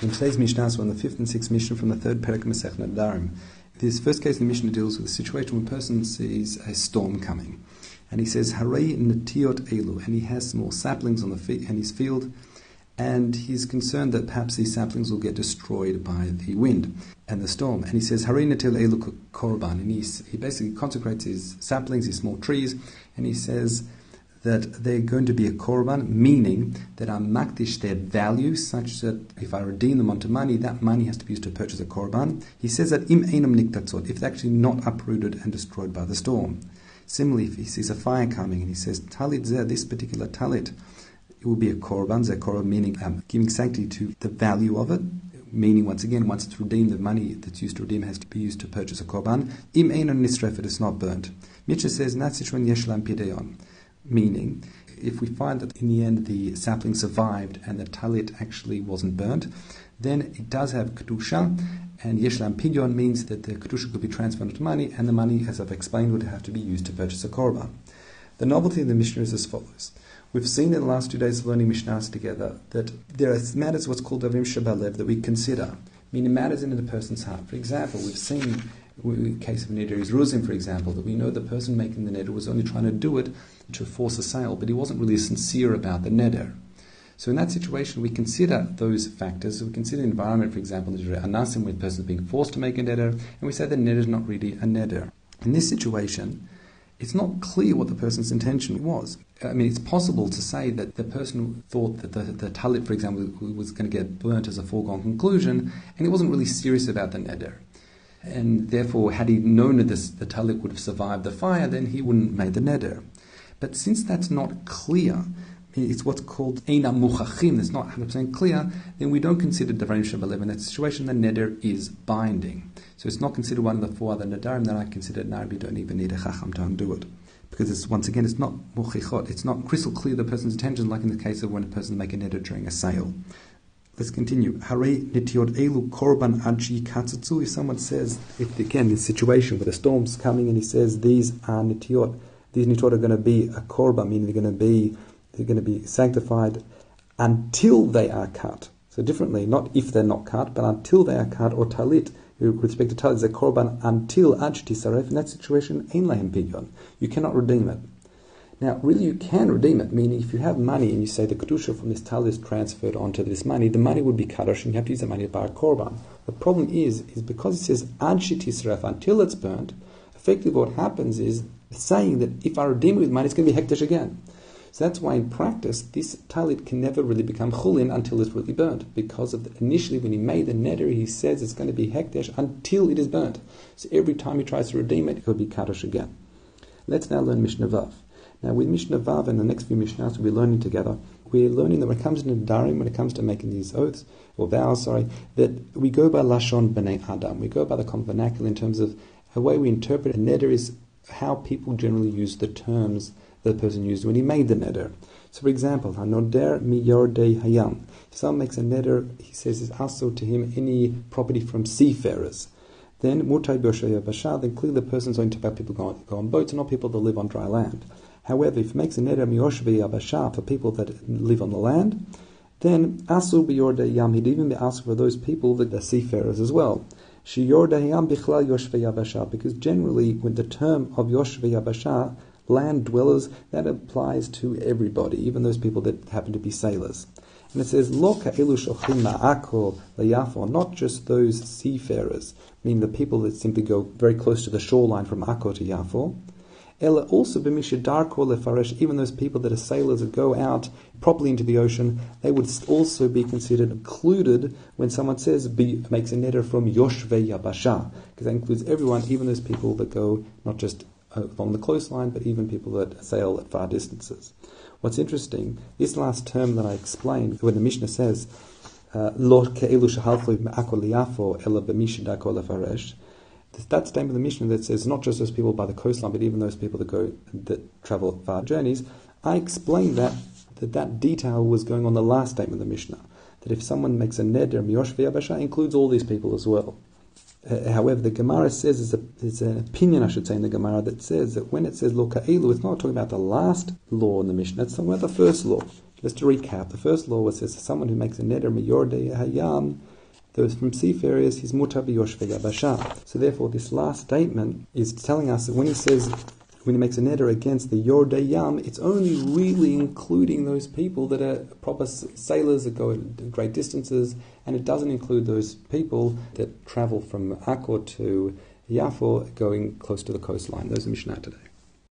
In today's Mishnah, so on the fifth and sixth Mishnah from the third Perek Masech Nedarim, this first case in the Mishnah deals with a situation where a person sees a storm coming. And he says, Harei natiot elu, and he has small saplings on the fe- in his field, and he's concerned that perhaps these saplings will get destroyed by the wind and the storm. And he says, Harei natil elu korban, and he, he basically consecrates his saplings, his small trees, and he says, that they're going to be a korban, meaning that I makdish their value such that if I redeem them onto money, that money has to be used to purchase a korban. He says that im einam niktatzot, if they're actually not uprooted and destroyed by the storm. Similarly, if he sees a fire coming and he says, talit zeh, this particular talit, it will be a korban, zeh korban meaning um, giving sanctity to the value of it, meaning once again, once it's redeemed, the money that's used to redeem has to be used to purchase a korban. Im einon nisref, it is not burnt. Mishnah says, situation, yeshlam pideon. Meaning, if we find that in the end the sapling survived and the talit actually wasn't burnt, then it does have kedusha, and yeshlam pidyon means that the kedusha could be transferred to money, and the money, as I've explained, would have to be used to purchase a korban. The novelty of the Mishnah is as follows. We've seen in the last two days of learning Mishnahs together that there are matters what's called Devarim Shabalev that we consider, meaning matters in a person's heart. For example, we've seen the case of neder is Ruzim, for example, that we know the person making the neder was only trying to do it to force a sale, but he wasn't really sincere about the neder. So in that situation, we consider those factors. We consider the environment, for example, anasim, where the person is being forced to make a neder, and we say the neder is not really a neder. In this situation, it's not clear what the person's intention was. I mean, it's possible to say that the person thought that the, the talit, for example, was going to get burnt as a foregone conclusion, and he wasn't really serious about the neder and therefore, had he known that this, the talit would have survived the fire, then he wouldn't have made the neder. But since that's not clear, it's what's called Eina Muchachim, it's not 100% clear, then we don't consider the Devarim Shabalev in that situation, the neder is binding. So it's not considered one of the four other nedarim that I consider narabi don't even need a chacham to undo it. Because it's, once again, it's not muchichot, it's not crystal clear the person's intention, like in the case of when a person make a neder during a sale. Let's continue. Hare nitiot elu korban adji katzatzu. If someone says, if again, this situation where the storm's coming and he says these are nitiot, these nitiot are going to be a korban, meaning they're going to be they're going to be sanctified until they are cut. So differently, not if they're not cut, but until they are cut, or talit, with respect to talit, is a korban until aj tisaref. In that situation, ein lahem pidyon. You cannot redeem it. Now, really, you can redeem it, meaning if you have money and you say the kedusha from this tal is transferred onto this money, the money would be kadosh and you have to use the money to buy a korban. The problem is, is because it says ad shitisref until it's burnt, effectively what happens is saying that if I redeem it with money, it's going to be hekdesh again. So that's why in practice, this talit can never really become chulin until it's really burnt. Because of the, initially when he made the neder, he says it's going to be hekdesh until it is burnt. So every time he tries to redeem it, it will be kadosh again. Let's now learn Mishnah Vav. Now, with Mishnah Vav and the next few Mishnahs we'll be learning together, we're learning that when it comes to Darim, when it comes to making these oaths, or vows, sorry, that we go by Lashon B'nai Adam. We go by the common vernacular in terms of a way we interpret a neder is how people generally use the terms that the person used when he made the neder. So, for example, Hanoder mi yordei hayam. If someone makes a neder, he says it's also to him any property from seafarers. Then mutai basha, then clearly the person's going to about people on, go on boats and not people that live on dry land. However, if it makes a neder miyoshvi yabasha for people that live on the land, then asu biyorde yam, he'd even be asked for those people that are seafarers as well. Shiyorde yam bichlal yoshve yabasha, because generally, with the term of yoshve yabasha, land dwellers, that applies to everybody, even those people that happen to be sailors. And it says, Lo ka'elu shochim ma'ako layafo, not just those seafarers, meaning the people that simply go very close to the shoreline from Akko to Yafo. Ella also b'mishadarko lefaresh, even those people that are sailors that go out properly into the ocean, they would also be considered included when someone says be, makes a neder from yoshve yabasha, because that includes everyone, even those people that go not just along the coastline, but even people that sail at far distances. What's interesting, this last term that I explained, when the Mishnah says, uh, Lo ke'elu shahalchu me'akol liyafo ela b'mishadarko lefaresh, that statement of the Mishnah that says not just those people by the coastline, but even those people that go that travel far journeys, I explained that that, that detail was going on the last statement of the Mishnah. That if someone makes a neder miyosh v'yabasha, includes all these people as well. Uh, however, the Gemara says is, a, an opinion, I should say, in the Gemara that says that when it says lo ka'ilu, it's not talking about the last law in the Mishnah, it's talking about the first law. Just to recap, the first law was says someone who makes a neder miyordei hayam, those from seafarers, he's mutar b'yoshvei yabasha. So therefore, this last statement is telling us that when he says when he makes a neder against the Yordei Yam, it's only really including those people that are proper sailors that go great distances, and it doesn't include those people that travel from Akko to Yafo going close to the coastline. Those are Mishnah today.